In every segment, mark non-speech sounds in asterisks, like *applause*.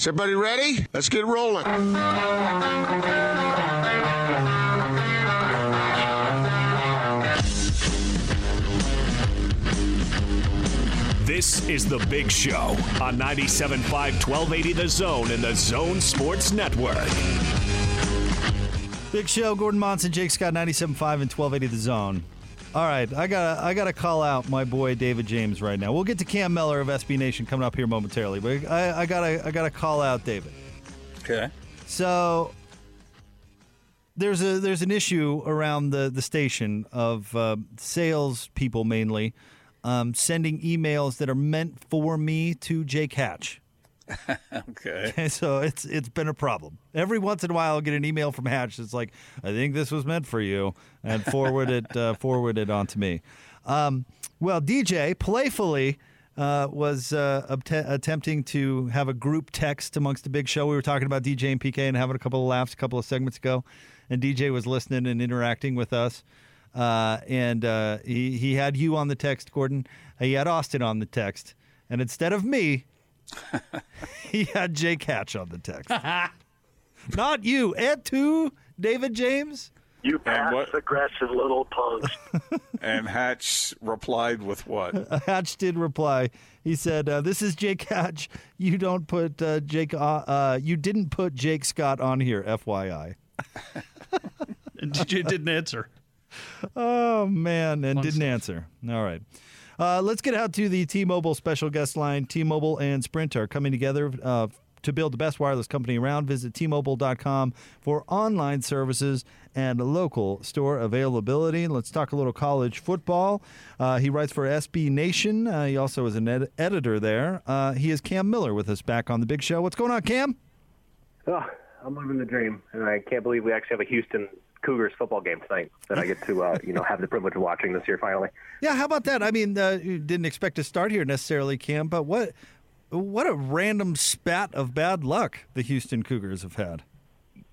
Is everybody ready? Let's get rolling. This is The Big Show on 97.5 1280 The Zone and The Zone Sports Network. Big Show, Gordon Monson, Jake Scott, 97.5 and 1280 The Zone. All right, I got I got to call out my boy David James right now. We'll get to Cam Mellor of SB Nation coming up here momentarily, but I, I gotta I gotta call out David. Okay. So there's a there's an issue around the the station of uh, sales people mainly um, sending emails that are meant for me to Jake Hatch. *laughs* Okay. Okay, *laughs* so it's it's been a problem. Every once in a while, I'll get an email from Hatch that's like, "I think this was meant for you," and forward it uh, *laughs* forward it on to me. Um, well, DJ playfully uh, was uh, obte- attempting to have a group text amongst the big show. We were talking about DJ and PK and having a couple of laughs a couple of segments ago, and DJ was listening and interacting with us. Uh, and uh, he he had you on the text, Gordon. He had Austin on the text, and instead of me, *laughs* he had Jake Hatch on the text. *laughs* Not you, and two, David James. You what- aggressive little punks. *laughs* And Hatch replied with what? Hatch did reply. He said, uh, "This is Jake Hatch. You don't put uh, Jake. Uh, uh, you didn't put Jake Scott on here, FYI." And DJ didn't answer. Oh man, and didn't answer. All right. Uh, let's get out to the T-Mobile special guest line. T-Mobile and Sprint are coming together uh, to build the best wireless company around. Visit T-Mobile.com for online services and local store availability. Let's talk a little college football. Uh, he writes for SB Nation. Uh, he also is an ed- editor there. Uh, he is Cam Mellor with us back on the Big Show. What's going on, Cam? Oh, I'm living the dream, and I can't believe we actually have a Houston Cougars football game tonight that I get to, uh, you know, have the privilege of watching this year finally. Yeah, how about that? I mean, uh, you didn't expect to start here necessarily, Cam, but what what a random spat of bad luck the Houston Cougars have had.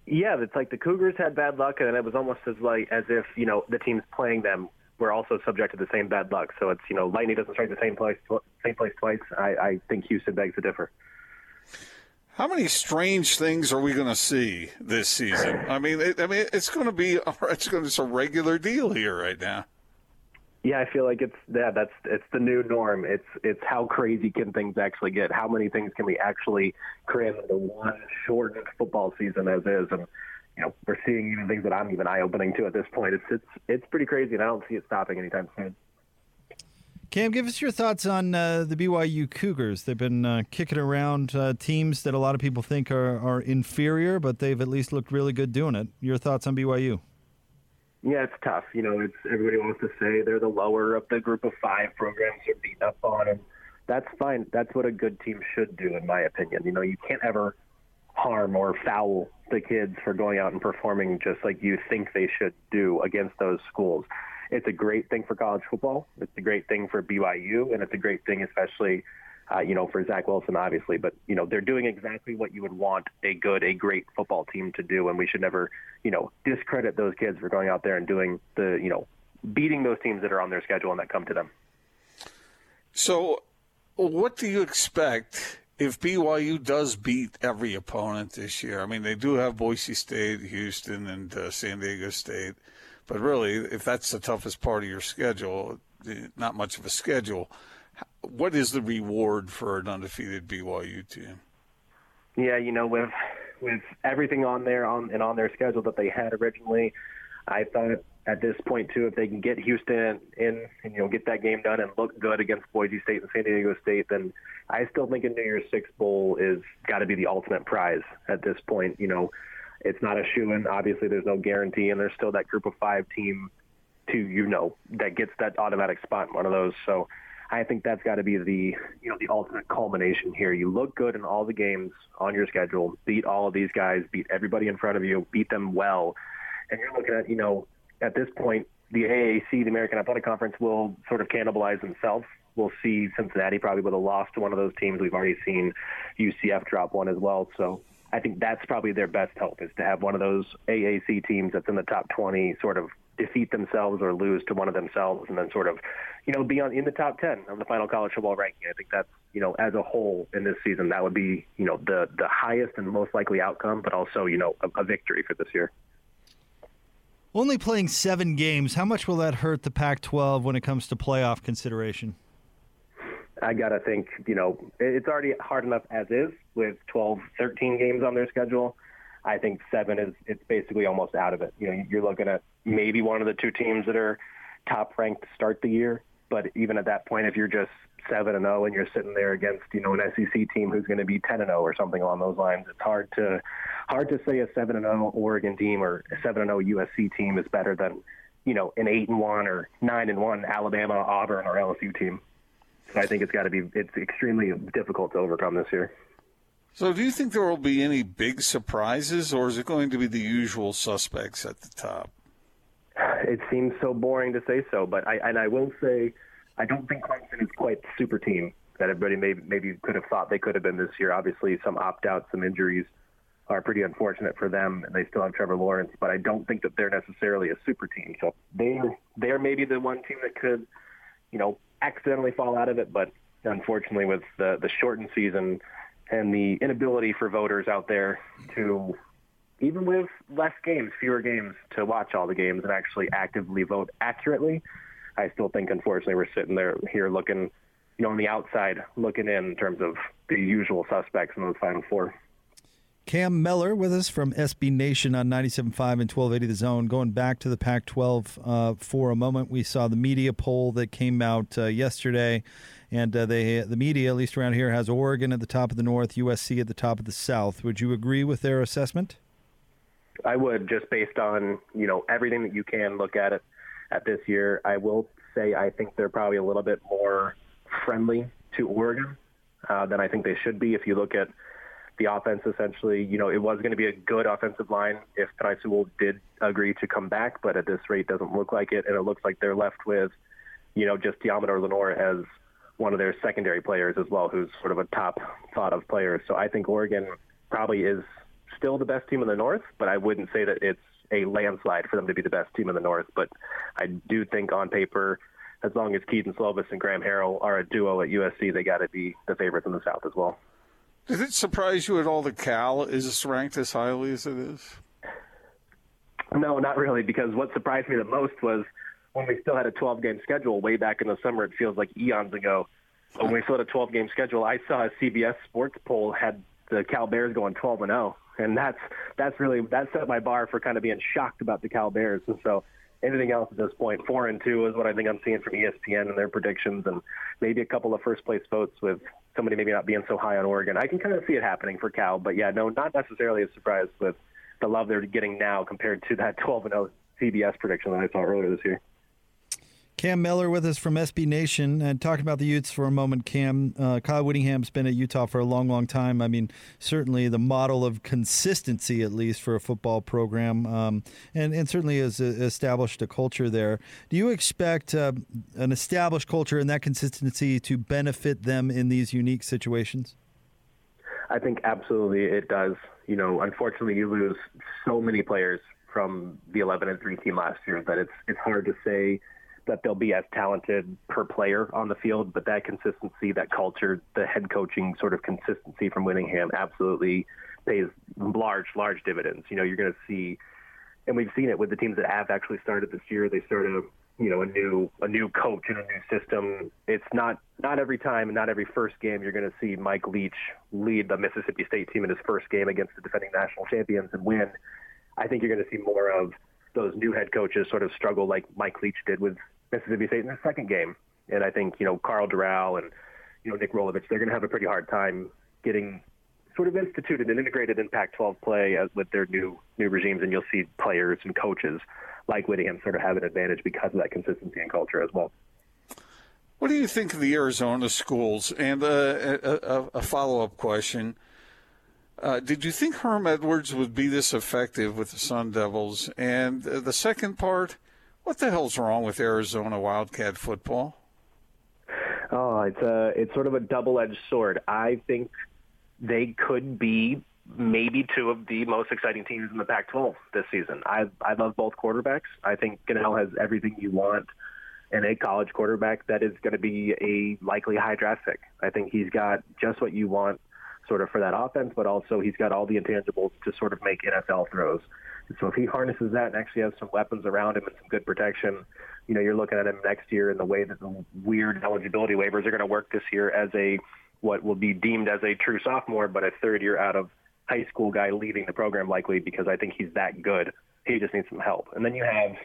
Yeah, it's like the Cougars had bad luck, and it was almost as like as if you know the teams playing them were also subject to the same bad luck. So it's you know lightning doesn't strike the same place same place twice. I, I think Houston begs to differ. How many strange things are we going to see this season? I mean, it, I mean, it's going to be *laughs* it's going to it's a regular deal here right now. Yeah, I feel like it's yeah, that's it's the new norm. It's it's how crazy can things actually get? How many things can we actually cram into one shortened football season as is? And you know, we're seeing even things that I'm even eye opening to at this point. It's it's it's pretty crazy, and I don't see it stopping anytime soon. Cam, give us your thoughts on uh, the BYU Cougars. They've been uh, kicking around uh, teams that a lot of people think are, are inferior, but they've at least looked really good doing it. Your thoughts on BYU? Yeah, it's tough. You know, it's everybody wants to say they're the lower of the group of five programs are beat up on, and that's fine. That's what a good team should do, in my opinion. You know, you can't ever harm or foul the kids for going out and performing just like you think they should do against those schools. It's a great thing for college football. It's a great thing for BYU, and it's a great thing, especially, uh, you know, for Zach Wilson, obviously. But you know, they're doing exactly what you would want a good, a great football team to do, and we should never, you know, discredit those kids for going out there and doing the, you know, beating those teams that are on their schedule and that come to them. So, what do you expect if BYU does beat every opponent this year? I mean, they do have Boise State, Houston, and uh, San Diego State. But really, if that's the toughest part of your schedule, not much of a schedule, what is the reward for an undefeated BYU team? Yeah, you know, with with everything on there on and on their schedule that they had originally, I thought at this point too, if they can get Houston in and you know get that game done and look good against Boise State and San Diego State, then I still think a New Year's Six bowl is got to be the ultimate prize at this point. You know, it's not a shoe in. Obviously, there's no guarantee, and there's still that group of five team to you know that gets that automatic spot in one of those. So I think that's got to be the you know the ultimate culmination here. You look good in all the games on your schedule, beat all of these guys, beat everybody in front of you, beat them well, and you're looking at you know at this point the AAC, the American Athletic Conference, will sort of cannibalize themselves. We'll see Cincinnati probably with a loss to one of those teams. We've already seen UCF drop one as well. So I think that's probably their best hope is to have one of those AAC teams that's in the top 20 sort of defeat themselves or lose to one of themselves, and then sort of, you know, be on in the top ten of the final college football ranking. I think that's you know, as a whole in this season, that would be you know the the highest and most likely outcome, but also you know a, a victory for this year. Only playing seven games, how much will that hurt the Pac 12 when it comes to playoff consideration? I got to think, you know, it's already hard enough as is with 12, 13 games on their schedule. I think seven is it's basically almost out of it. You know, you're looking at maybe one of the two teams that are top ranked to start the year, but even at that point, if you're just seven and zero and you're sitting there against you know an SEC team who's going to be ten and zero or something along those lines, it's hard to hard to say a seven and zero Oregon team or a seven and zero USC team is better than you know an eight and one or nine and one Alabama, Auburn, or LSU team. So I think it's got to be it's extremely difficult to overcome this year. So, do you think there will be any big surprises, or is it going to be the usual suspects at the top? It seems so boring to say so, but I and I will say I don't think Clemson is quite the super team that everybody maybe maybe could have thought they could have been this year. Obviously, some opt outs, some injuries are pretty unfortunate for them, and they still have Trevor Lawrence. But I don't think that they're necessarily a super team. So they they're maybe the one team that could, you know, accidentally fall out of it. But unfortunately, with the the shortened season and the inability for voters out there to even with less games, fewer games to watch all the games and actually actively vote accurately, I still think, unfortunately, we're sitting there here looking, you know, on the outside, looking in in terms of the usual suspects in those final four. Cam Mellor with us from SB Nation on 97.5 and 1280 The Zone. Going back to the Pac 12 uh, for a moment, we saw the media poll that came out uh, yesterday. And uh, they, the media, at least around here, has Oregon at the top of the North, USC at the top of the South. Would you agree with their assessment? I would, just based on you know everything that you can look at it at this year. I will say I think they're probably a little bit more friendly to Oregon uh, than I think they should be. If you look at the offense, essentially, you know, it was going to be a good offensive line if Penei Sewell did agree to come back, but at this rate, doesn't look like it, and it looks like they're left with, you know, just Deommodore Lenoir as one of their secondary players as well, who's sort of a top thought of player. So I think Oregon probably is still the best team in the North, but I wouldn't say that it's a landslide for them to be the best team in the North. But I do think on paper, as long as Kedon Slovis and Graham Harrell are a duo at USC, they got to be the favorites in the South as well. Did it surprise you at all that Cal is ranked as highly as it is? No, not really, because what surprised me the most was when we still had a 12 game schedule way back in the summer. It feels like eons ago. When we still had a 12 game schedule, I saw a CBS Sports poll had the Cal Bears going 12 and 0 and that's that's really that set my bar for kind of being shocked about the Cal Bears. And so anything else at this point. four and two is what I think I'm seeing from ESPN and their predictions, and maybe a couple of first place votes with somebody maybe not being so high on Oregon. I can kind of see it happening for Cal, but yeah, no, not necessarily a surprise with the love they're getting now compared to that *laughs* 12 and 0 CBS prediction that I saw earlier this year. Cam Mellor with us from SB Nation and talking about the Utes for a moment. Cam, uh, Kyle Whittingham's been at Utah for a long, long time. I mean, certainly the model of consistency, at least for a football program, um, and and certainly has established a culture there. Do you expect uh, an established culture and that consistency to benefit them in these unique situations? I think absolutely it does. You know, unfortunately, you lose so many players from the 11 and three team last year that it's it's hard to say that they'll be as talented per player on the field, but that consistency, that culture, the head coaching sort of consistency from Whittingham absolutely pays large, large dividends. You know, you're going to see, and we've seen it with the teams that have actually started this year. They start a, you know, a new a new coach and a new system. It's not not every time and not every first game you're going to see Mike Leach lead the Mississippi State team in his first game against the defending national champions and win. I think you're going to see more of those new head coaches sort of struggle like Mike Leach did with Mississippi State in their second game. And I think, you know, Karl Dorrell and, you know, Nick Rolovich, they're going to have a pretty hard time getting sort of instituted and integrated in Pac-12 play as with their new new regimes. And you'll see players and coaches like Whittingham sort of have an advantage because of that consistency and culture as well. What do you think of the Arizona schools? And uh, a, a, a follow-up question. Uh, did you think Herm Edwards would be this effective with the Sun Devils? And uh, the second part, what the hell's wrong with Arizona Wildcat football? Oh, it's a it's sort of a double-edged sword. I think they could be maybe two of the most exciting teams in the Pac-12 this season. I I love both quarterbacks. I think Gunnell has everything you want in a college quarterback that is going to be a likely high draft pick. I think he's got just what you want sort of for that offense, but also he's got all the intangibles to sort of make NFL throws. So if he harnesses that and actually has some weapons around him and some good protection, you know, you're looking at him next year in the way that the weird eligibility waivers are going to work this year as a what will be deemed as a true sophomore, but a third year out of high school guy leaving the program likely because I think he's that good. He just needs some help. And then you have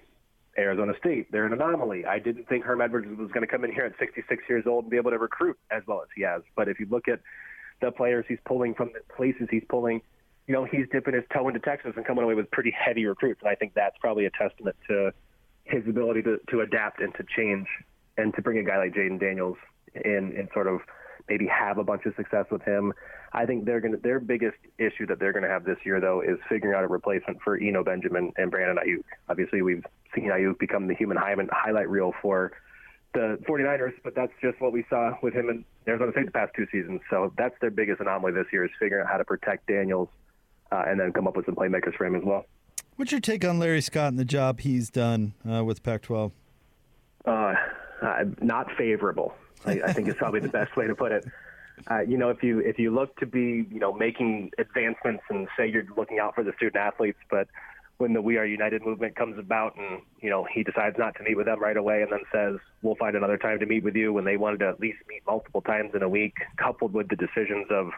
Arizona State. They're an anomaly. I didn't think Herm Edwards was going to come in here at 66 years old and be able to recruit as well as he has. But if you look at the players he's pulling from the places he's pulling, you know, he's dipping his toe into Texas and coming away with pretty heavy recruits. And I think that's probably a testament to his ability to, to adapt and to change and to bring a guy like Jayden Daniels in and sort of maybe have a bunch of success with him. I think they're going to their biggest issue that they're going to have this year though is figuring out a replacement for Eno Benjamin and Brandon Aiyuk. Obviously, we've seen Aiyuk become the human highlight reel for the 49ers, but that's just what we saw with him in Arizona State the past two seasons. So that's their biggest anomaly this year is figuring out how to protect Daniels uh, and then come up with some playmakers for him as well. What's your take on Larry Scott and the job he's done uh, with Pac-12? Uh, uh, not favorable. I, I think is probably the best way to put it. Uh, you know, if you if you look to be, you know, making advancements and say you're looking out for the student athletes, but when the We Are United movement comes about and you know he decides not to meet with them right away and then says we'll find another time to meet with you when they wanted to at least meet multiple times in a week, coupled with the decisions of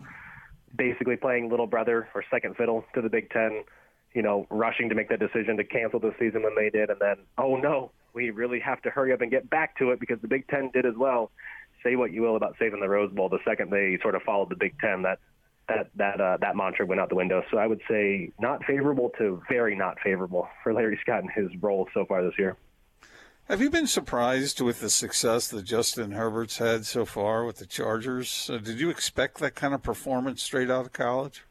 basically playing little brother or second fiddle to the Big Ten, you know, rushing to make that decision to cancel the season when they did, and then oh no, we really have to hurry up and get back to it because the Big Ten did as well. Say what you will about saving the Rose Bowl, the second they sort of followed the Big Ten, that that that uh, that mantra went out the window. So I would say not favorable to very not favorable for Larry Scott and his role so far this year. Have you been surprised with the success that Justin Herbert's had so far with the Chargers? Uh, did you expect that kind of performance straight out of college?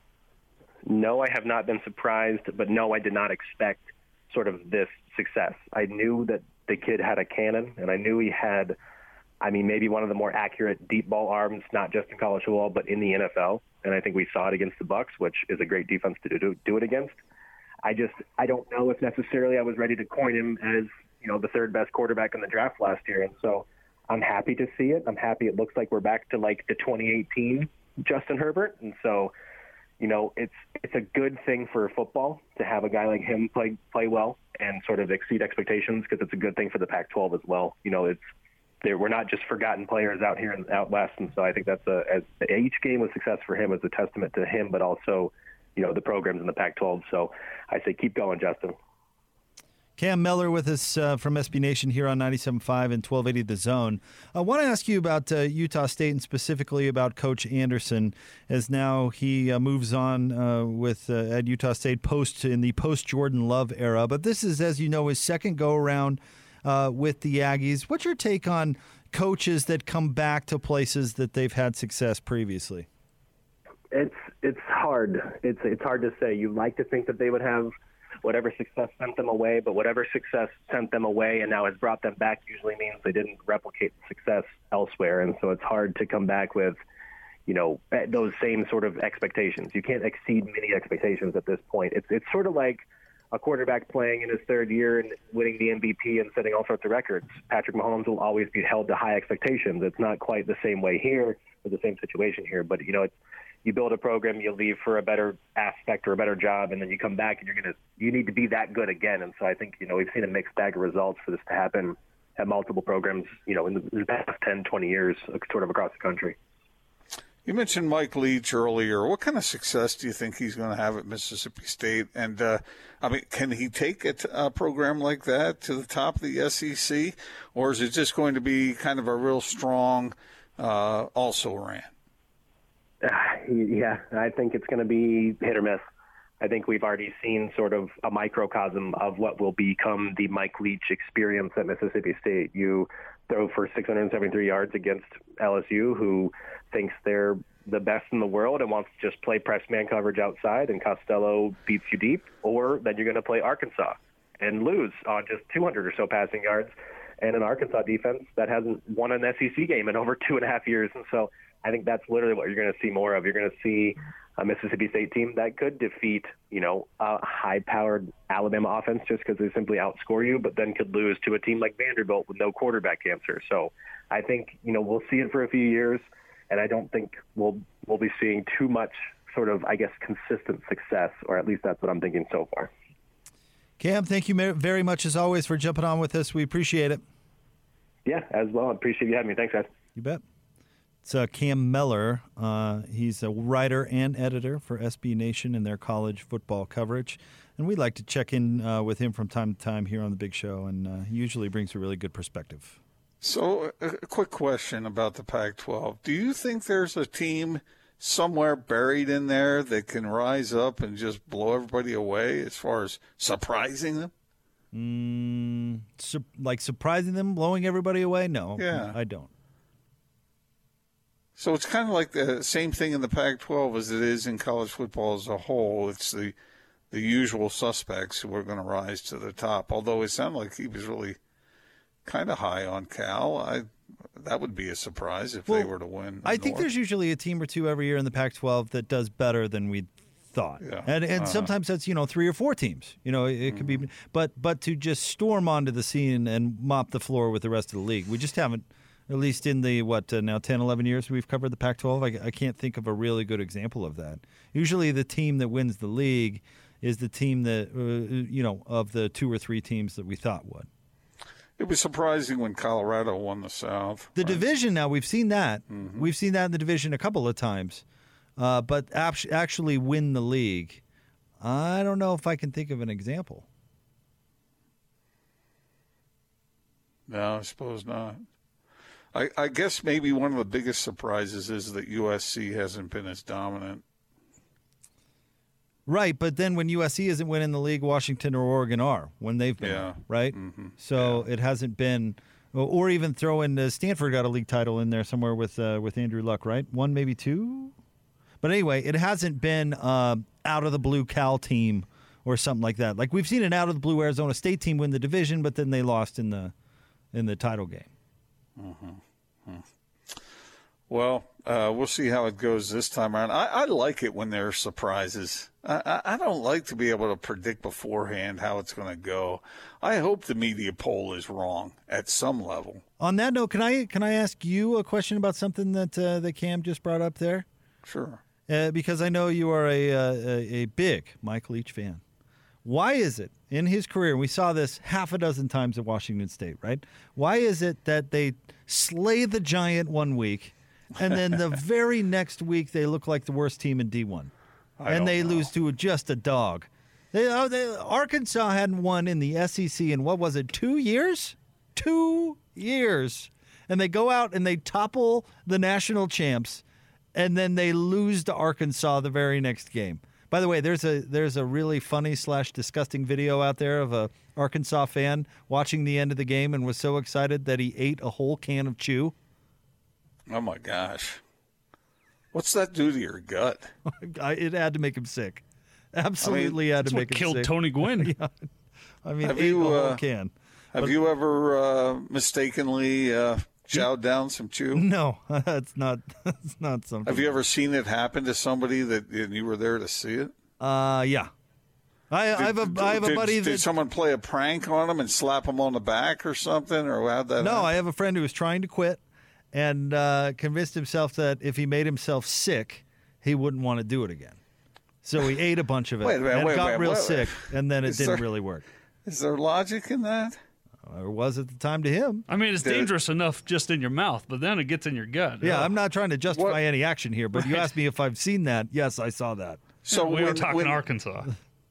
No, I have not been surprised, but no, I did not expect sort of this success. I knew that the kid had a cannon, and I knew he had, I mean, maybe one of the more accurate deep ball arms, not just in college football, but in the NFL. And I think we saw it against the Bucks, which is a great defense to do, do it against. I just, I don't know if necessarily I was ready to coin him as, you know, the third best quarterback in the draft last year. And so I'm happy to see it. I'm happy it looks like we're back to like the 2018 Justin Herbert. And so, you know, it's it's a good thing for football to have a guy like him play play well and sort of exceed expectations because it's a good thing for the Pac-12 as well. You know, it's we're not just forgotten players out here and out west, and so I think that's a as each game of success for him is a testament to him, but also, you know, the programs in the Pac-12. So I say keep going, Justin. Cam Mellor with us uh, from SB Nation here on 97.5 and 1280 The Zone. I want to ask you about uh, Utah State and specifically about Coach Andersen as now he uh, moves on uh, with uh, at Utah State post in the post Jordan Love era. But this is, as you know, his second go around uh, with the Aggies. What's your take on coaches that come back to places that they've had success previously? It's it's hard. It's it's hard to say. You like to think that they would have whatever success sent them away, but whatever success sent them away and now has brought them back usually means they didn't replicate success elsewhere. And so it's hard to come back with, you know, eh, those same sort of expectations. You can't exceed many expectations at this point. It's it's sort of like a quarterback playing in his third year and winning the MVP and setting all sorts of records. Patrick Mahomes will always be held to high expectations. It's not quite the same way here or the same situation here, but you know, it's you build a program, you leave for a better aspect or a better job, and then you come back and you're gonna you need to be that good again. And so I think you know we've seen a mixed bag of results for this to happen at multiple programs, you know, in the, past 10, 20 years, sort of across the country. You mentioned Mike Leach earlier. What kind of success do you think he's going to have at Mississippi State? And uh, I mean, can he take a, t- a program like that to the top of the SEC, or is it just going to be kind of a real strong uh, also ran? *sighs* Yeah, I think it's going to be hit or miss. I think we've already seen sort of a microcosm of what will become the Mike Leach experience at Mississippi State. You throw for 673 yards against LSU, who thinks they're the best in the world and wants to just play press man coverage outside, and Costello beats you deep, or then you're going to play Arkansas and lose on just 200 or so passing yards, and an Arkansas defense that hasn't won an SEC game in over two and a half years. And so I think that's literally what you're going to see more of. You're going to see a Mississippi State team that could defeat, you know, a high-powered Alabama offense just because they simply outscore you, but then could lose to a team like Vanderbilt with no quarterback answer. So I think, you know, we'll see it for a few years, and I don't think we'll we'll be seeing too much sort of, I guess, consistent success, or at least that's what I'm thinking so far. Cam, thank you very much as always for jumping on with us. We appreciate it. Yeah, as well. I appreciate you having me. Thanks, guys. You bet. It's uh, Cam Mellor. Uh, he's a writer and editor for SB Nation and their college football coverage. And we'd like to check in uh, with him from time to time here on the Big Show, and uh, he usually brings a really good perspective. So, a a quick question about the Pac 12. Do you think there's a team somewhere buried in there that can rise up and just blow everybody away as far as surprising them? Mm, sur- like surprising them, blowing everybody away? No, Yeah. I don't. So it's kind of like the same thing in the Pac-12 as it is in college football as a whole. It's the the usual suspects who are going to rise to the top. Although it sounded like he was really kind of high on Cal. I that would be a surprise if they were to win. I think North. there's usually a team or two every year in the Pac-12 that does better than we thought, Yeah. and and uh-huh. sometimes that's you know three or four teams. You know, it, it could be, mm-hmm. but but to just storm onto the scene and mop the floor with the rest of the league, we just haven't. At least in the what uh, now 10, 11 years we've covered the Pac-12, I, I can't think of a really good example of that. Usually, the team that wins the league is the team that uh, you know of the two or three teams that we thought would. it was surprising when Colorado won the South. The right? division now we've seen that Mm-hmm. we've seen that in the division a couple of times, uh, but act- actually win the league, I don't know if I can think of an example. No, I suppose not. I, I guess maybe one of the biggest surprises is that USC hasn't been as dominant. Right, but then when USC isn't winning the league, Washington or Oregon are when they've been Yeah. right. So it hasn't been, or- or even throw in uh, Stanford got a league title in there somewhere with uh, with Andrew Luck, right? One maybe two, but anyway, it hasn't been uh, out of the blue Cal team or something like that. Like we've seen an out of the blue Arizona State team win the division, but then they lost in the in the title game. Well, uh, we'll see how it goes this time around. I, I like it when there are surprises. I, I, I don't like to be able to predict beforehand how it's going to go. I hope the media poll is wrong at some level. On that note, can I can I ask you a question about something that uh, that Cam just brought up there? Sure. uh, because I know you are a, uh, a a big Mike Leach fan. Why is it in his career? And we saw this half a dozen times at Washington State, right? Why is it that they slay the giant one week, and then the *laughs* very next week they look like the worst team in D one, and they know. lose to just a dog? They, oh, they, Arkansas hadn't won in the SEC in what was it, two years? Two years, and they go out and they topple the national champs and then they lose to Arkansas the very next game. By the way, there's a there's a really funny slash disgusting video out there of a Arkansas fan watching the end of the game and was so excited that he ate a whole can of chew. Oh my gosh. What's that do to your gut? *laughs* It had to make him sick. Absolutely had to make him killed sick. Tony *laughs* Gwynn. yeah. I mean, Have ate you, a whole uh, can. Have you ever uh, mistakenly uh, chowed down some chew? *laughs* No, *laughs* that's not *laughs* that's not something. Have you ever seen it happen to somebody that and you were there to see it? Uh, yeah. I, I have a Did- have a did- buddy Did that someone play a prank on him and slap him on the back or something, or how'd that? No, happen? I have a friend who was trying to quit and uh, convinced himself that if he made himself sick, he wouldn't want to do it again. So he ate a bunch of it Wait a and wait got real sick, and then it Is didn't there- really work. Is there logic in that? Or was at the time to him. I mean, it's Did it- dangerous enough just in your mouth, but then it gets in your gut. Yeah, Uh, I'm not trying to justify What- any action here, but you asked me if I've seen that. Yes, I saw that. So we when, were talking when, Arkansas.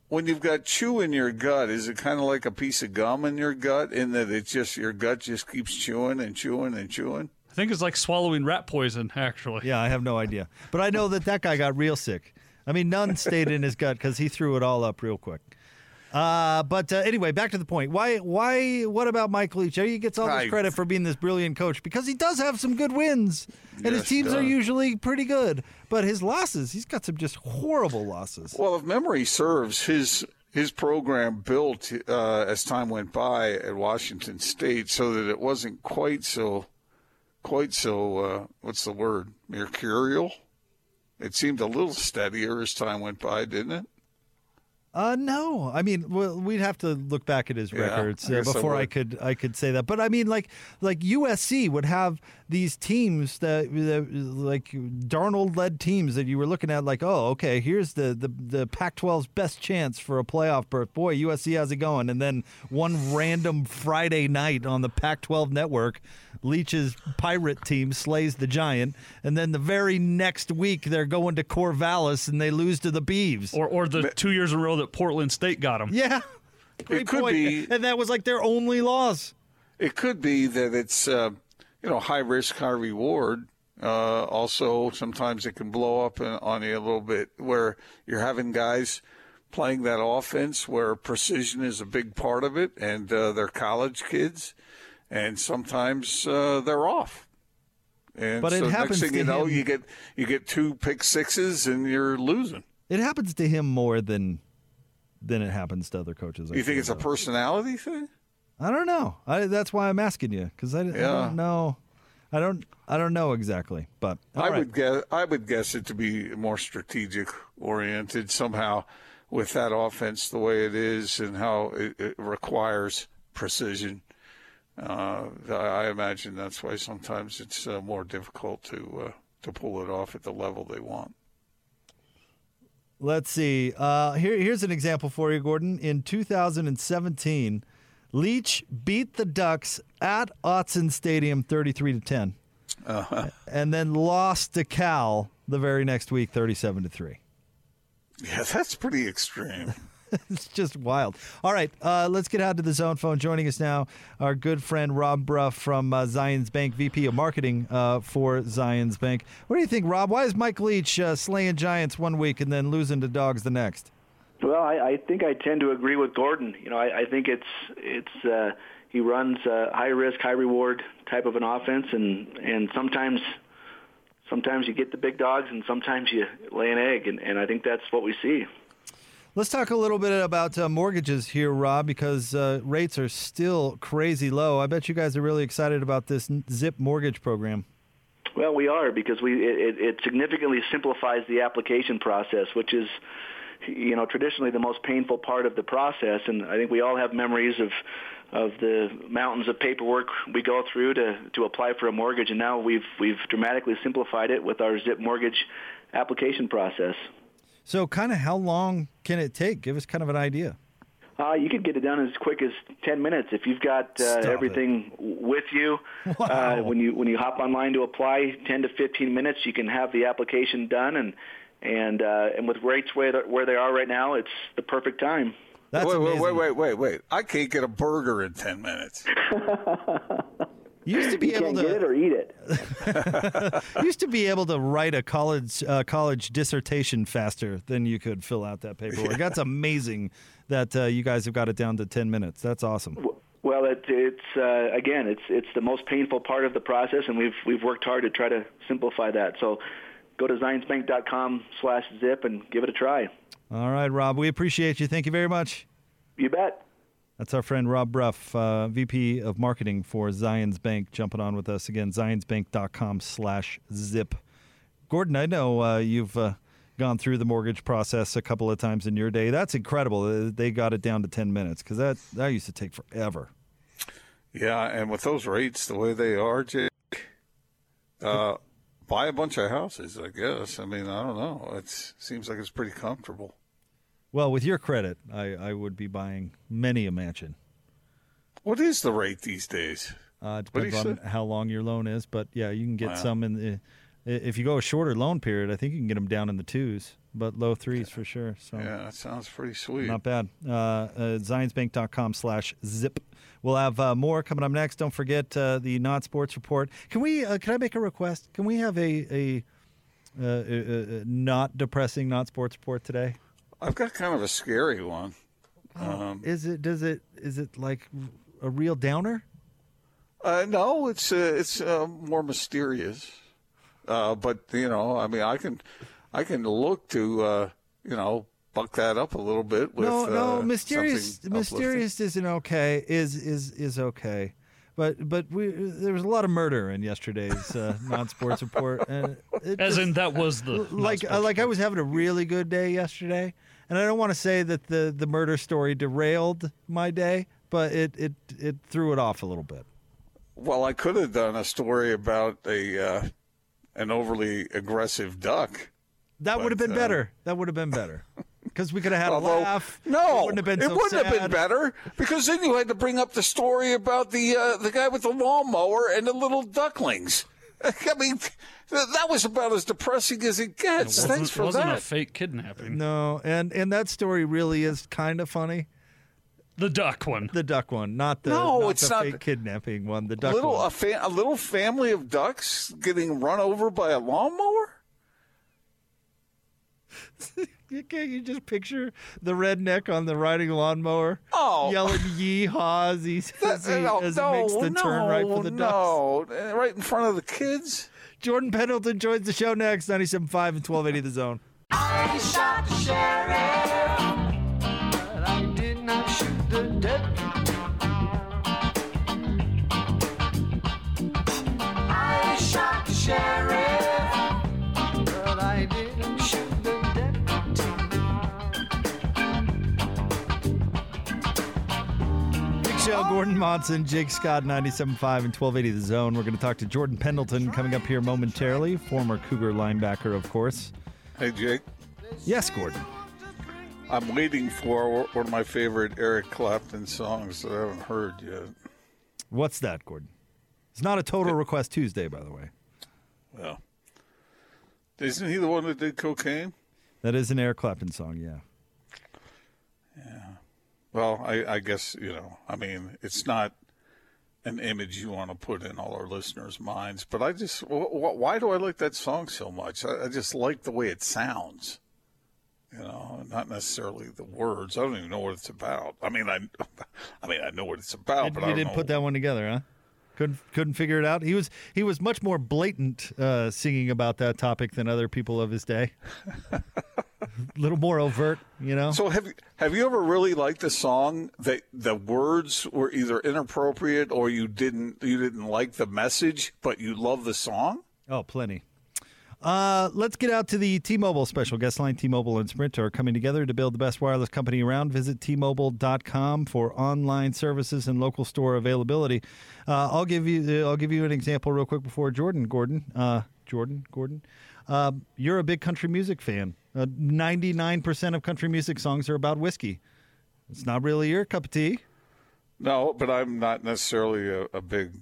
when you've got chew in your gut, is it kind of like a piece of gum in your gut, in that it's just your gut just keeps chewing and chewing and chewing? I think it's like swallowing rat poison, actually. Yeah, I have no idea. But I know that that guy got real sick. I mean, none stayed in his gut because he threw it all up real quick. Uh, but uh, anyway, back to the point. Why? Why? What about Mike Leach? He gets all this credit for being this brilliant coach because he does have some good wins, and his Yes, he teams are usually pretty good. But his losses, he's got some just horrible losses. Well, if memory serves, his his program built uh, as time went by at Washington State, so that it wasn't quite so quite so uh, what's the word mercurial It seemed a little steadier as time went by, didn't it? Uh, no, I mean, well, we'd have to look back at his Yeah, records uh, guess I before I, could I could say that. But I mean, like like USC would have these teams that, that like Darnold led teams that you were looking at, like, oh, okay, here's the the the Pac-12's best chance for a playoff berth. Boy, USC how's it going? And then one random Friday night on the Pac-12 network, Leach's pirate team slays the Giant, and then the very next week they're going to Corvallis and they lose to the Beavs. Or, or the two years in a row that Portland State got them. Yeah. Great could point. be- And that was like their only loss. It could be that it's uh, you know high risk, high reward. Uh, also, sometimes it can blow up on you a little bit, where you're having guys playing that offense where precision is a big part of it, and uh, they're college kids, and sometimes uh, they're off. And But it happens next thing to you know, him- you get you get two pick sixes and you're losing. It happens to him more than than it happens to other coaches. I You think it's a personality thing? I don't know. I, that's why I'm asking you because I, I don't know. I don't. I don't know exactly. But I right. would guess I would guess it to be more strategic oriented somehow with that offense the way it is and how it, it requires precision. Uh, I I imagine that's why sometimes it's uh, more difficult to uh, to pull it off at the level they want. Let's see. Uh, here, here's an example for you, Gordon. In 2017, Leach beat the Ducks at Autzen Stadium, 33 to 10, Uh-huh. and then lost to Cal the very next week, 37 to three. Yeah, that's pretty extreme. *laughs* it's just wild. All right, uh, let's get out to the zone phone. Joining us now, our good friend Rob Brough from uh, Zions Bank, VP of Marketing uh, for Zions Bank. What do you think, Rob? Why is Mike Leach uh, slaying Giants one week and then losing to Dogs the next? Well, I, I think I tend to agree with Gordon. You know, I, I think it's it's uh, he runs a high risk, high reward type of an offense, and and sometimes sometimes you get the big dogs, and sometimes you lay an egg, and, and I think that's what we see. Let's talk a little bit about uh, mortgages here, Rob, because uh, rates are still crazy low. I bet you guys are really excited about this Zip mortgage program. Well, we are because we it, it- it significantly simplifies the application process, which is, you know, traditionally the most painful part of the process. And I think we all have memories of of the mountains of paperwork we go through to to apply for a mortgage. And now we've we've dramatically simplified it with our Zip mortgage application process. So, kind of how long can it take? Give us kind of an idea. Uh, you could get it done as quick as 10 minutes if you've got uh, Stop it. everything with you. *laughs* Wow. Uh, when you when you hop online to apply, 10 to 15 minutes, you can have the application done, and and uh, and with rates where they're- where they are right now, it's the perfect time. That's wait, wait, amazing. wait, wait, wait, wait! I can't get a burger in ten minutes. *laughs* Used to be You able can't to get it or eat it. *laughs* used to be able to write a college uh, college dissertation faster than you could fill out that paperwork. That's amazing that uh, you guys have got it down to ten minutes. That's awesome. Well, it, it's uh, again, it's it's the most painful part of the process, and we've we've worked hard to try to simplify that. So, go to zionsbank.com slash zip and give it a try. All right, Rob, we appreciate you. Thank you very much. You bet. That's our friend Rob Brough, uh, VP of Marketing for Zions Bank, jumping on with us again. Zionsbank.com slash zip. Gordon, I know uh, you've uh, gone through the mortgage process a couple of times in your day. That's incredible. Uh, They got it down to 10 minutes because that, that used to take forever. Yeah, and with those rates the way they are, Jake, uh, buy a bunch of houses. I guess. I mean, I don't know. It seems like it's pretty comfortable. Well, with your credit, I, I would be buying many a mansion. What is the rate these days? Uh, depends on say? how long your loan is, but yeah, you can get Wow. some in the. If you go a shorter loan period, I think you can get them down in the twos, but low threes for sure. So Yeah, that sounds pretty sweet. not bad. Uh, uh, Zionsbank.com slash zip. We'll have uh, more coming up next. Don't forget uh, the not sports report. Can we? Uh, can I make a request? Can we have a a, uh, a, a not depressing not sports report today? I've got kind of a scary one. Um, Is it? Does it? Is it like a real downer? Uh, no, it's uh, it's uh, more mysterious. Uh, but you know, I mean, I can I can look to uh, you know buck that up a little bit with no, uh, no, mysterious. Mysterious isn't okay. Is is is okay, But but we there was a lot of murder in yesterday's uh, *laughs* non-sports report, and it As just- in, that was the like uh, like I was having a really good day yesterday, and I don't want to say that the the murder story derailed my day, but it it it threw it off a little bit. Well, I could have done a story about a uh, an overly aggressive duck. That would have been uh, better. That would have been better *laughs* because we could have had Although, a laugh. no, it wouldn't have been it so wouldn't have been better because then you had to bring up the story about the uh, the guy with the lawnmower and the little ducklings. *laughs* I mean, that was about as depressing as it gets. It Thanks wasn't, for wasn't that. a fake kidnapping. No, and and that story really is kind of funny. The duck one. The duck one, not the No, not it's the not- fake kidnapping one. The duck little one. a, fa- a little family of ducks getting run over by a lawnmower. You *laughs* can't you just picture the redneck on the riding lawnmower Oh. yelling yeehaw as he, as he, no, as he no, makes the no, turn right for the ducks. no, Uh, right in front of the kids. Jordan Pendleton joins the show next, 97.5 and 1280 The Zone. I shot the sheriff, but I did not shoot Show, Gordon Monson, Jake Scott, 97.5 and 1280 The Zone. We're going to talk to Jordan Pendleton coming up here momentarily, former Cougar linebacker, of course. Hey, Jake. Yes, Gordon. I'm waiting for one of my favorite Eric Clapton songs that I haven't heard yet. What's that, Gordon? It's not a total request Tuesday, by the way. Well, isn't he the one that did cocaine? That is an Eric Clapton song, yeah. yeah. Well, I, I guess you know. I mean, it's not an image you want to put in all our listeners' minds, but I just wh- wh- why do I like that song so much? I, I just like the way it sounds. You know, not necessarily the words. I don't even know what it's about. I mean, I, *laughs* I mean, I know what it's about, You- but I you don't didn't know. put that one together, huh? Couldn't couldn't figure it out. He was he was much more blatant uh, singing about that topic than other people of his day. A *laughs* little more overt, you know. So have you have you ever really liked a song that the words were either inappropriate or you didn't you didn't like the message, but you love the song? Oh, plenty. Uh, let's get out to the T-Mobile special. Guest line T-Mobile and Sprint are coming together to build the best wireless company around. Visit T-Mobile.com for online services and local store availability. Uh, I'll give you I'll give you an example real quick before Jordan Gordon uh, Jordan Gordon. Uh, you're a big country music fan. Ninety-nine percent of country music songs are about whiskey. It's not really your cup of tea. No, but I'm not necessarily a, a big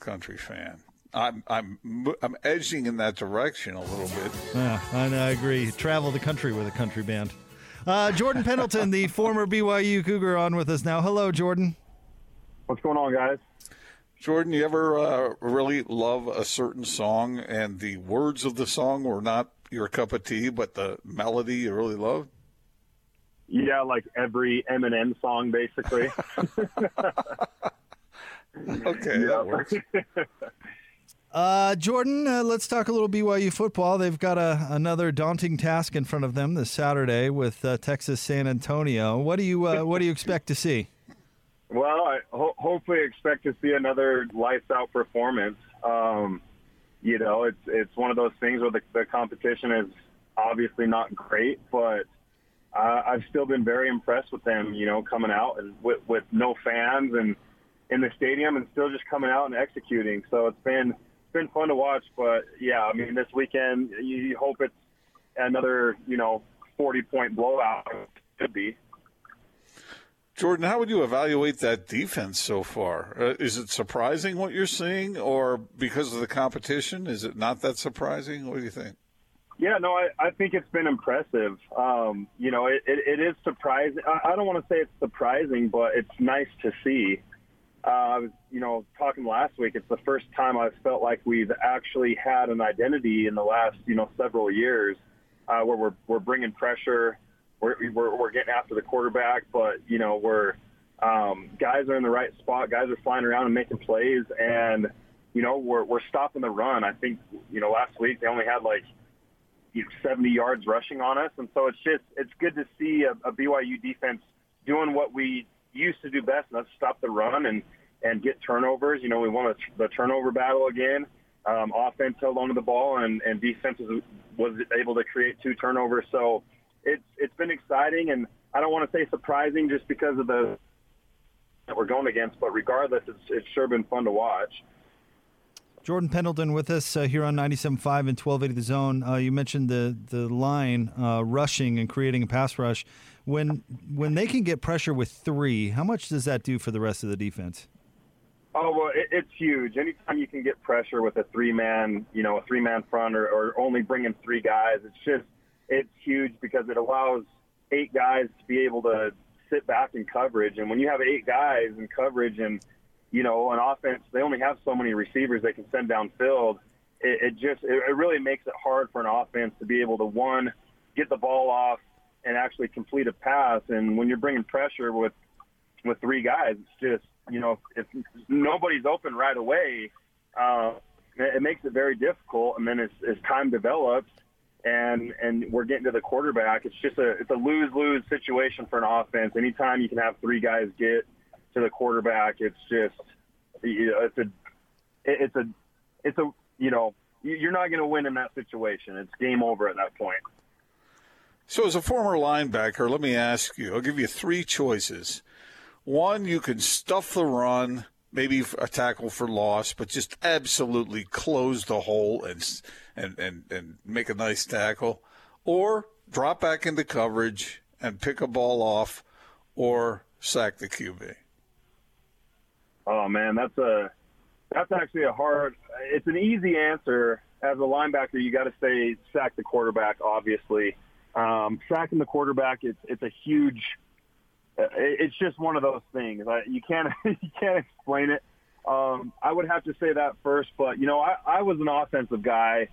country fan. I'm I'm I'm edging in that direction a little bit. Yeah, I, I agree. Travel the country with a country band. Uh, Jordan Pendleton, the *laughs* former BYU Cougar, on with us now. Hello, Jordan. What's going on, guys? Jordan, you ever uh, really love a certain song and the words of the song were not your cup of tea, but the melody you really love? Yeah, like every Eminem song, basically. *laughs* Okay, that *laughs* works. Uh, Jordan, uh, let's talk a little BYU football. They've got a, another daunting task in front of them this Saturday with uh, Texas San Antonio. What do you uh, What do you expect to see? Well, I ho- hopefully expect to see another lights out performance. Um, you know, it's it's one of those things where the, the competition is obviously not great, but I've still been very impressed with them. You know, coming out and with, with no fans and in the stadium and still just coming out and executing. So it's been been fun to watch. But yeah, I mean, this weekend you, hope it's another you know forty point blowout. Could be. Jordan, how would you evaluate that defense so far? Uh, is it surprising what you're seeing, or because of the competition, is it not that surprising? What do you think? Yeah, no, I, I think it's been impressive. Um, you know, it, it, it is surprising. I, I don't want to say it's surprising, but it's nice to see. Uh, I was, you know, talking last week. It's the first time I've felt like we've actually had an identity in the last, you know, several years, uh, where we're we're bringing pressure, we're, we're we're getting after the quarterback, but you know, we're um, guys are in the right spot. Guys are flying around and making plays, and you know, we're we're stopping the run. I think, you know, last week they only had like you know, 70 yards rushing on us. And so it's just, it's good to see a, a BYU defense doing what we used to do best, and that's stop the run and, and get turnovers. You know, we won the turnover battle again. Um, offense held onto the ball, and, and defense was, was able to create two turnovers. So it's it's been exciting, and I don't want to say surprising just because of the that we're going against, but regardless, it's it's sure been fun to watch. Jordan Pendleton with us uh, here on 97.5 and 1280 The Zone. Uh, you mentioned the the line uh, rushing and creating a pass rush. When when they can get pressure with three, how much does that do for the rest of the defense? Oh well, it, it's huge. Anytime you can get pressure with a three man, you know, a three man front, or, or only bringing three guys, it's just it's huge because it allows eight guys to be able to sit back in coverage. And when you have eight guys in coverage, and you know, an offense, they only have so many receivers they can send downfield. It, it just it, it really makes it hard for an offense to be able to one get the ball off and actually complete a pass. And when you're bringing pressure with with three guys, it's just you know if nobody's open right away, uh, it, it makes it very difficult. And then as, as time develops, and and we're getting to the quarterback, it's just a it's a lose lose situation for an offense. Anytime you can have three guys get to the quarterback, it's just you know, it's a it's a it's a you know you're not going to win in that situation. It's game over at that point. So, as a former linebacker, let me ask you I'll give you three choices. One, you can stuff the run, maybe a tackle for loss, but just absolutely close the hole and, and, and, and make a nice tackle. Or drop back into coverage and pick a ball off or sack the QB. Oh, man, that's a. That's actually a hard. It's an easy answer. As a linebacker, you got to say sack the quarterback. Obviously, um, sacking the quarterback, it's it's a huge. It's just one of those things. I, You can't *laughs* you can't explain it. Um, I would have to say that first, but you know, I, I was an offensive guy,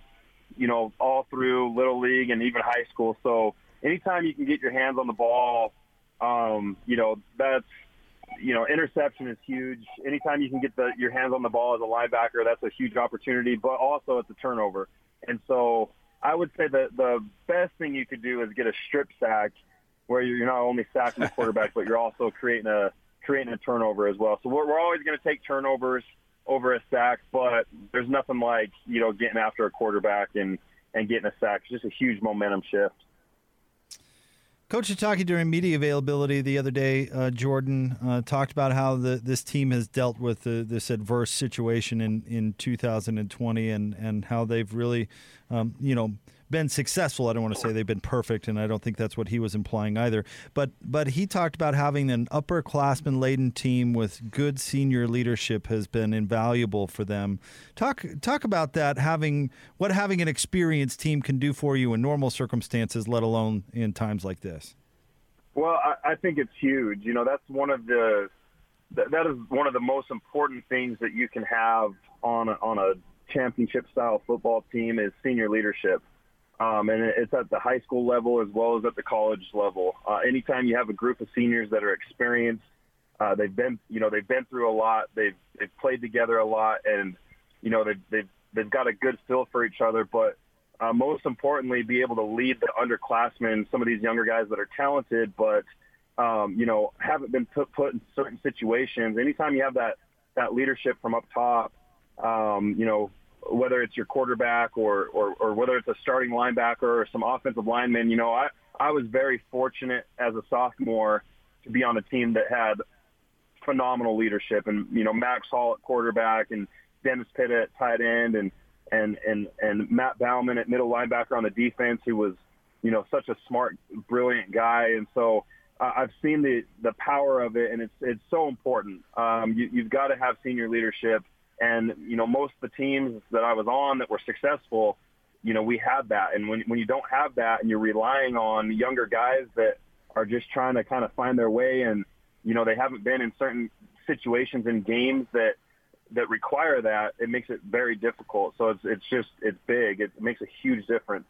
you know, all through little league and even high school. So anytime you can get your hands on the ball, um, you know, that's you know, interception is huge. Anytime you can get the, your hands on the ball as a linebacker, that's a huge opportunity. But also, it's a turnover, and so I would say that the best thing you could do is get a strip sack, where you're not only sacking the *laughs* quarterback, but you're also creating a creating a turnover as well. So we're, we're always going to take turnovers over a sack, but there's nothing like you know getting after a quarterback and and getting a sack. It's just a huge momentum shift. Coach Sitake during media availability the other day, uh, Jordan uh, talked about how the, this team has dealt with the, this adverse situation in, in 2020 and, and how they've really, um, you know, been successful. I don't want to say they've been perfect, and I don't think that's what he was implying either. But but he talked about having an upperclassman laden team with good senior leadership has been invaluable for them. Talk talk about that. Having what having an experienced team can do for you in normal circumstances, let alone in times like this. Well, I, I think it's huge. You know, that's one of the that, is one of the most important things that you can have on a, on a championship style football team is senior leadership. Um, and it's at the high school level as well as at the college level. Uh, anytime you have a group of seniors that are experienced, uh, they've been, you know, they've been through a lot. They've they've played together a lot, and you know, they've they've, they've got a good feel for each other. But uh, most importantly, be able to lead the underclassmen, some of these younger guys that are talented, but um, you know, haven't been put put in certain situations. Anytime you have that that leadership from up top, um, you know, whether it's your quarterback or, or, or whether it's a starting linebacker or some offensive lineman, you know, I, I was very fortunate as a sophomore to be on a team that had phenomenal leadership and, you know, Max Hall at quarterback and Dennis Pitta at tight end and, and, and, and Matt Bauman at middle linebacker on the defense who was, you know, such a smart, brilliant guy. And so uh, I've seen the, the power of it and it's, it's so important. Um, you, you've got to have senior leadership and, you know, most of the teams that I was on that were successful, you know, we had that. And when, when you don't have that and you're relying on younger guys that are just trying to kind of find their way and, you know, they haven't been in certain situations in games that, that require that, it makes it very difficult. So it's, it's just, it's big. It makes a huge difference.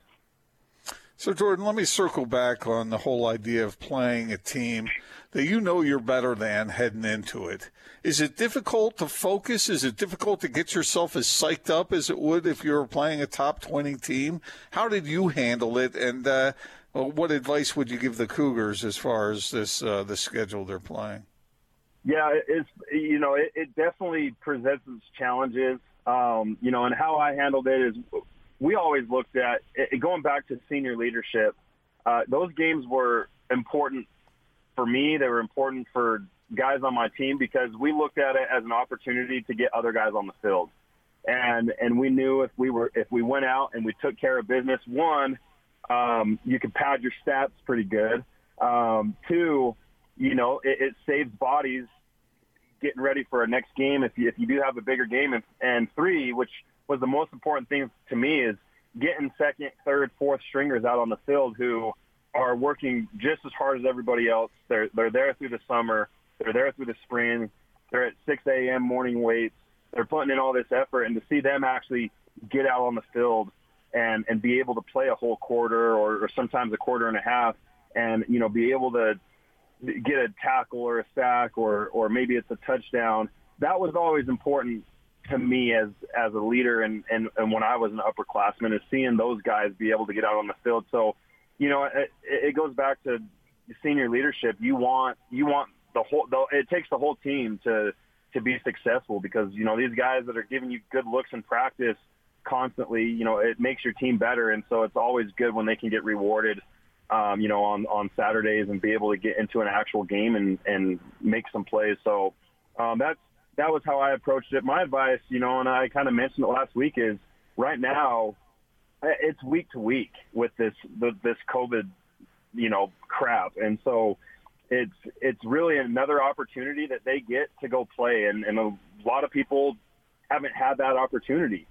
So, Jordan, let me circle back on the whole idea of playing a team that you know you're better than heading into it. Is it difficult to focus? Is it difficult to get yourself as psyched up as it would if you were playing a top 20 team? How did you handle it? And uh, what advice would you give the Cougars as far as this uh, the schedule they're playing? Yeah, it- it's you know it, it definitely presents its challenges. Um, you know, and how I handled it is we always looked at it, going back to senior leadership. Uh, those games were important for me. They were important for guys on my team because we looked at it as an opportunity to get other guys on the field. And and we knew if we were if we went out and we took care of business, one, um, you could pad your stats pretty good. Um, two, you know, it, it saves bodies getting ready for a next game if you if you do have a bigger game. And, and three, which was the most important thing to me, is getting second, third, fourth stringers out on the field who are working just as hard as everybody else. They're they're there through the summer. They're there through the spring. They're at 6 a.m. morning weights. They're putting in all this effort, and to see them actually get out on the field and and be able to play a whole quarter or, or sometimes a quarter and a half, and you know be able to get a tackle or a sack or or maybe it's a touchdown. That was always important to me as as a leader and and, and when I was an upperclassman is seeing those guys be able to get out on the field. So, you know, it, it goes back to senior leadership. You want you want the whole. The, it takes the whole team to to be successful because you know these guys that are giving you good looks in practice constantly. You know, it makes your team better, and so it's always good when they can get rewarded um, you know, on, on Saturdays and be able to get into an actual game and, and make some plays. So um, that's, that was how I approached it. My advice, you know, and I kind of mentioned it last week is right now eh, it's week to week with this, this COVID, you know, crap. And so it's, it's really another opportunity that they get to go play. And, and a lot of people haven't had that opportunity.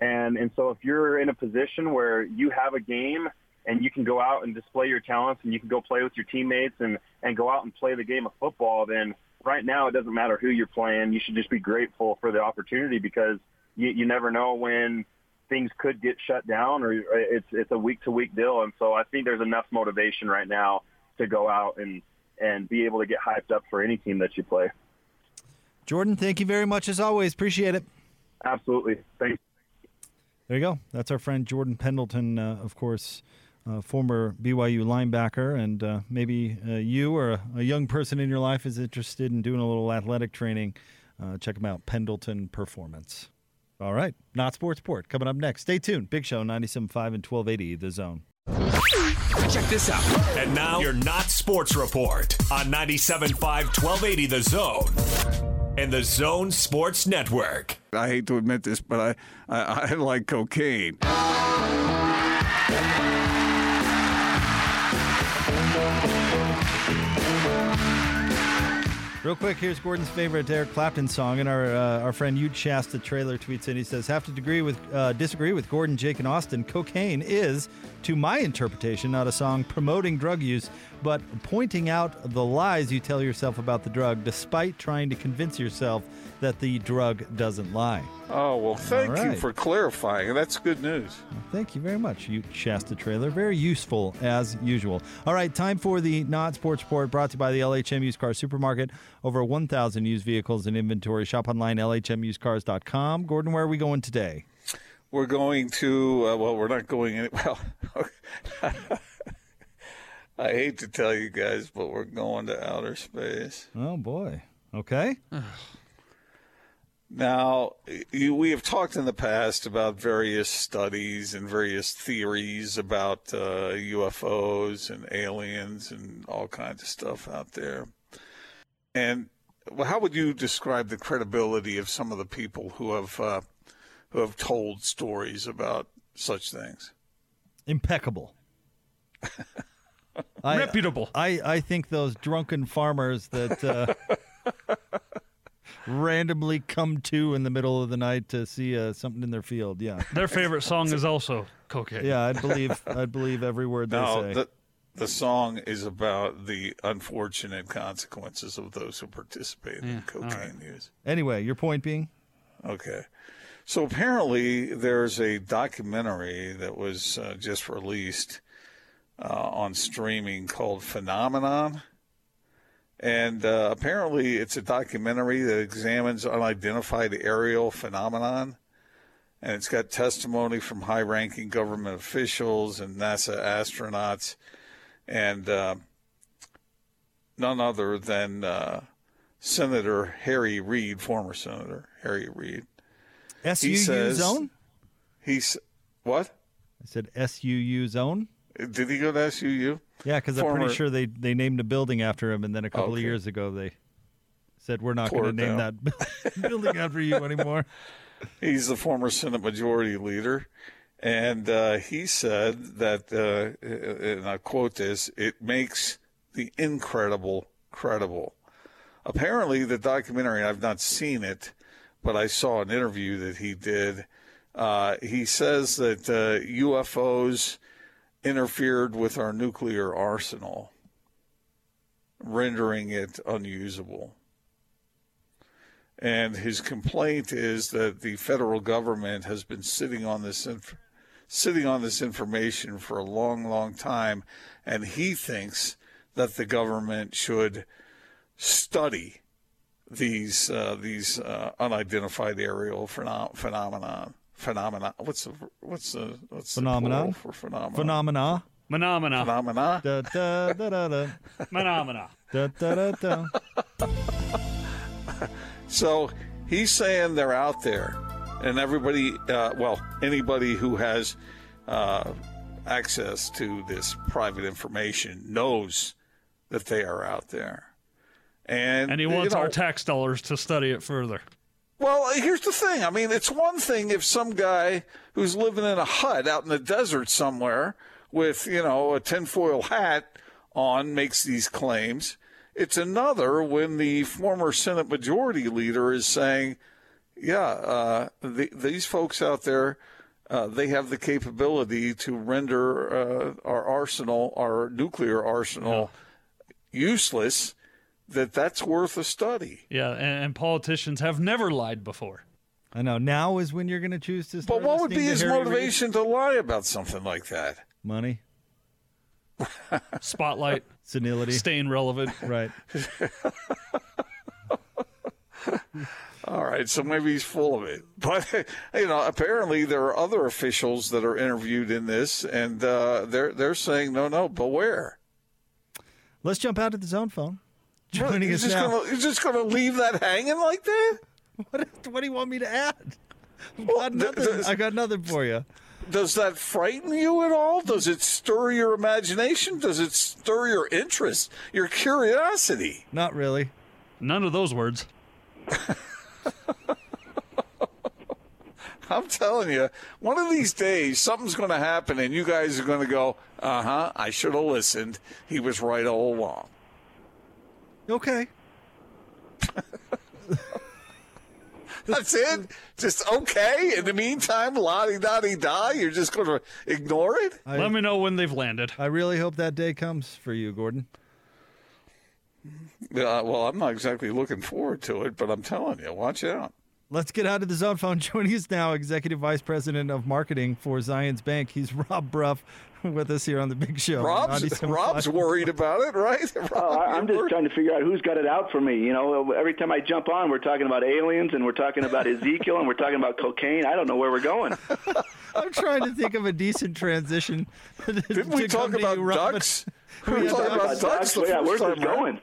And, and so if you're in a position where you have a game and you can go out and display your talents and you can go play with your teammates and, and go out and play the game of football, then right now it doesn't matter who you're playing. You should just be grateful for the opportunity because you, you never know when things could get shut down or it's, it's a week to week deal. And so I think there's enough motivation right now to go out and, and be able to get hyped up for any team that you play. Jordan, thank you very much as always. Appreciate it. Absolutely. Thanks. There you go. That's our friend Jordan Pendleton, uh, of course, uh, former BYU linebacker, and uh, maybe uh, you or a, a, young person in your life is interested in doing a little athletic training. Uh, check him out, Pendleton Performance. All right, not sports port coming up next. Stay tuned. Big Show 97.5 and 1280 The Zone. Check this out. And now your not sports report on 97.5 1280 The Zone and the Zone Sports Network. I hate to admit this, but I, I, I like cocaine. Real quick, here's Gordon's favorite Eric Clapton song, and our uh, our friend Ute Shasta trailer tweets in. He says, "Have to degree with uh, disagree with Gordon, Jake, and Austin. Cocaine is, to my interpretation, not a song promoting drug use, but pointing out the lies you tell yourself about the drug, despite trying to convince yourself that the drug doesn't lie." Oh well, thank right. you for clarifying. That's good news. Well, thank you very much, you Shasta trailer. Very useful as usual. All right, time for the not sports report brought to you by the LHM Used Car Supermarket. Over 1,000 used vehicles in inventory. Shop online, lhmusedcars.com. Gordon, where are we going today? We're going to, uh, well, we're not going any, *laughs* well, *laughs* I hate to tell you guys, but we're going to outer space. Oh, boy. Okay. *sighs* Now, you, we have talked in the past about various studies and various theories about uh, UFOs and aliens and all kinds of stuff out there. And well, how would you describe the credibility of some of the people who have uh, who have told stories about such things? Impeccable. *laughs* I, Reputable. I, I think those drunken farmers that uh, *laughs* randomly come to in the middle of the night to see uh, something in their field. Yeah, Their favorite song is also cocaine. yeah. I believe I believe every word they No, say. the the song is about the unfortunate consequences of those who participate in cocaine use. anyway, your point being, Okay. So apparently, there's a documentary that was uh, just released uh, on streaming called Phenomenon. And uh, apparently, it's a documentary that examines unidentified aerial phenomenon. And it's got testimony from high ranking government officials and NASA astronauts, and uh, none other than uh, Senator Harry Reid, former Senator Harry Reid. SUU says- zone? He's what? I said SUU zone. Did he go to SUU? Yeah, because I'm pretty sure they, they named a building after him, and then a couple of years ago they said we're not going to name down. that *laughs* *laughs* building after you anymore. He's the former Senate Majority Leader. And uh, he said that, uh, and I quote this, it makes the incredible credible. Apparently, the documentary, I've not seen it, but I saw an interview that he did. Uh, he says that uh, UFOs interfered with our nuclear arsenal, rendering it unusable. And his complaint is that the federal government has been sitting on this inf- sitting on this information for a long, long time, and he thinks that the government should study these uh, these uh, unidentified aerial phenom- phenomenon phenomena. What's the what's the what's Phenomenon? the plural for phenomenon? Phenomena. Phenomena. Phenomena. Da, da, da, da, da. Phenomena. Da, da, da, da. *laughs* So he's saying they're out there, and everybody, uh, well, anybody who has uh, access to this private information knows that they are out there. And, And he you wants know, our tax dollars to study it further. Well, here's the thing. I mean, it's one thing if some guy who's living in a hut out in the desert somewhere with, you know, a tinfoil hat on makes these claims. It's another when the former Senate Majority Leader is saying, yeah, uh, the, these folks out there, uh, they have the capability to render uh, our arsenal, our nuclear arsenal, useless. That that's worth a study. Yeah, and, and politicians have never lied before. I know. Now is when you're going to choose to. But what would be his Harry Reid? motivation to lie about something like that? Money, Spotlight, *laughs* senility. staying relevant. Right. *laughs* All right, so maybe he's full of it. *laughs* But you know, apparently there are other officials that are interviewed in this, and uh, they're they're saying no, no, beware. Let's jump out to the zone phone. Joining You're us just now. gonna you're just gonna leave that hanging like that? What, what do you want me to add? I've got th- nothing, th- I got nothing for you. Does that frighten you at all? Does it stir your imagination? Does it stir your interest, your curiosity? Not really. None of those words. *laughs* I'm telling you, one of these days something's going to happen, and you guys are going to go, "Uh huh, I should have listened. He was right all along." Okay. *laughs* That's it. Just okay. In the meantime, la di da di da. You're just going to ignore it. I, Let me know when they've landed. I really hope that day comes for you, Gordon. Uh, well, I'm not exactly looking forward to it, but I'm telling you, watch out. Let's get out of the zone phone. Joining us now, Executive Vice President of Marketing for Zions Bank. He's Rob Brough with us here on the Big Show. Rob's Rob's worried about it, right? *laughs* Oh, Rob, I- I'm just worried? trying to figure out who's got it out for me. You know, every time I jump on, we're talking about aliens and we're talking about Ezekiel and we're talking about cocaine. I don't know where we're going. *laughs* I'm trying to think of a decent transition. *laughs* Didn't we talk about ducks? We were Yeah, talking about ducks. ducks. yeah, where's this going?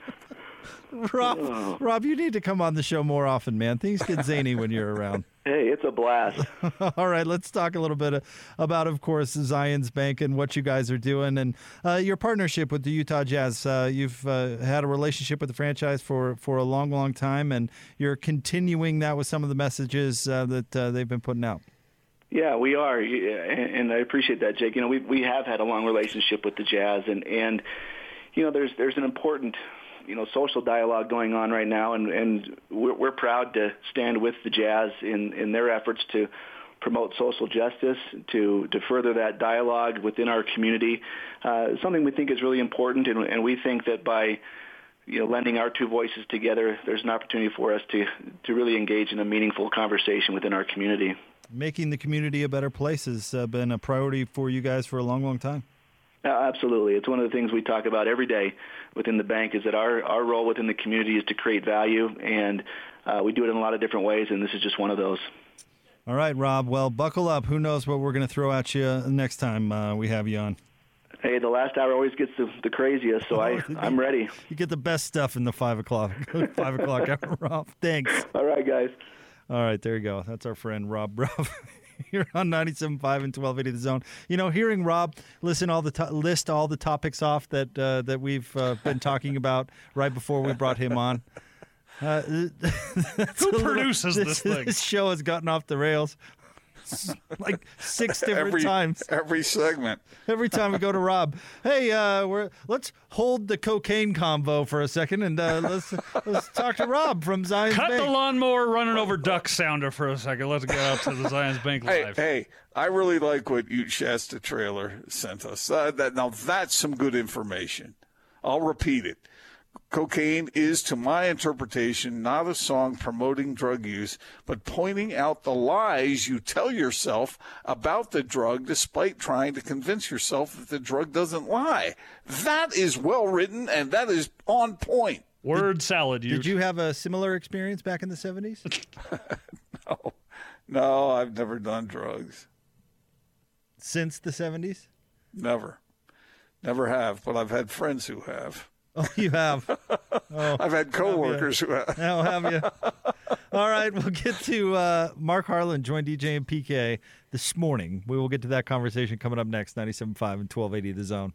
*laughs* Rob, Rob, you need to come on the show more often, man. Things get zany when you're around. *laughs* Hey, it's a blast. *laughs* All right, let's talk a little bit uh, about, of course, Zions Bank and what you guys are doing and uh, your partnership with the Utah Jazz. Uh, you've uh, had a relationship with the franchise for, for a long, long time, and you're continuing that with some of the messages uh, that uh, they've been putting out. Yeah, we are, and and I appreciate that, Jake. You know, we we have had a long relationship with the Jazz, and and you know, there's there's an important you know social dialogue going on right now, and and we're, we're proud to stand with the Jazz in in their efforts to promote social justice, to to further that dialogue within our community. Uh, something we think is really important, and, and we think that by you know, lending our two voices together, there's an opportunity for us to to really engage in a meaningful conversation within our community. Making the community a better place has uh, been a priority for you guys for a long, long time. Uh, Absolutely. It's one of the things we talk about every day within the bank is that our, our role within the community is to create value, and uh, we do it in a lot of different ways, and this is just one of those. All right, Rob. Well, buckle up. Who knows what we're going to throw at you next time uh, we have you on? Hey, the last hour always gets the, the craziest, so I, *laughs* I'm ready. You get the best stuff in the five o'clock *laughs* five o'clock hour, Rob. Thanks. All right, guys. All right, there you go. That's our friend Rob. *laughs* *laughs* Here on 97.5 and 1280 The Zone. You know, hearing Rob listen all the to- list all the topics off that uh, that we've uh, been talking about right before we brought him on. Uh, *laughs* Who produces *laughs* this thing? This show has gotten off the rails *laughs* like six different every times. every segment. Every time we go to Rob, hey, uh, we're let's hold the cocaine convo for a second and uh, let's let's talk to Rob from Zion's Cut Bank. the lawnmower running over duck sounder for a second. Let's get out to the Zions Bank Hey, Live. hey, I really like what Ute Shasta trailer sent us. Uh, that now that's some good information. I'll repeat it. Cocaine is, to my interpretation, not a song promoting drug use, but pointing out the lies you tell yourself about the drug despite trying to convince yourself that the drug doesn't lie. That is well written and that is on point. Word salad. Did you have a similar experience back in the 70s? *laughs* No, no, I've never done drugs. Since the 70s? Never. Never have, but I've had friends who have. Oh, you have. *laughs* Oh, I've had coworkers who have. Oh, have you? All right, we'll get to uh, Mark Harlan joined DJ and PK this morning. We will get to that conversation coming up next, 97.5 and 1280 The Zone.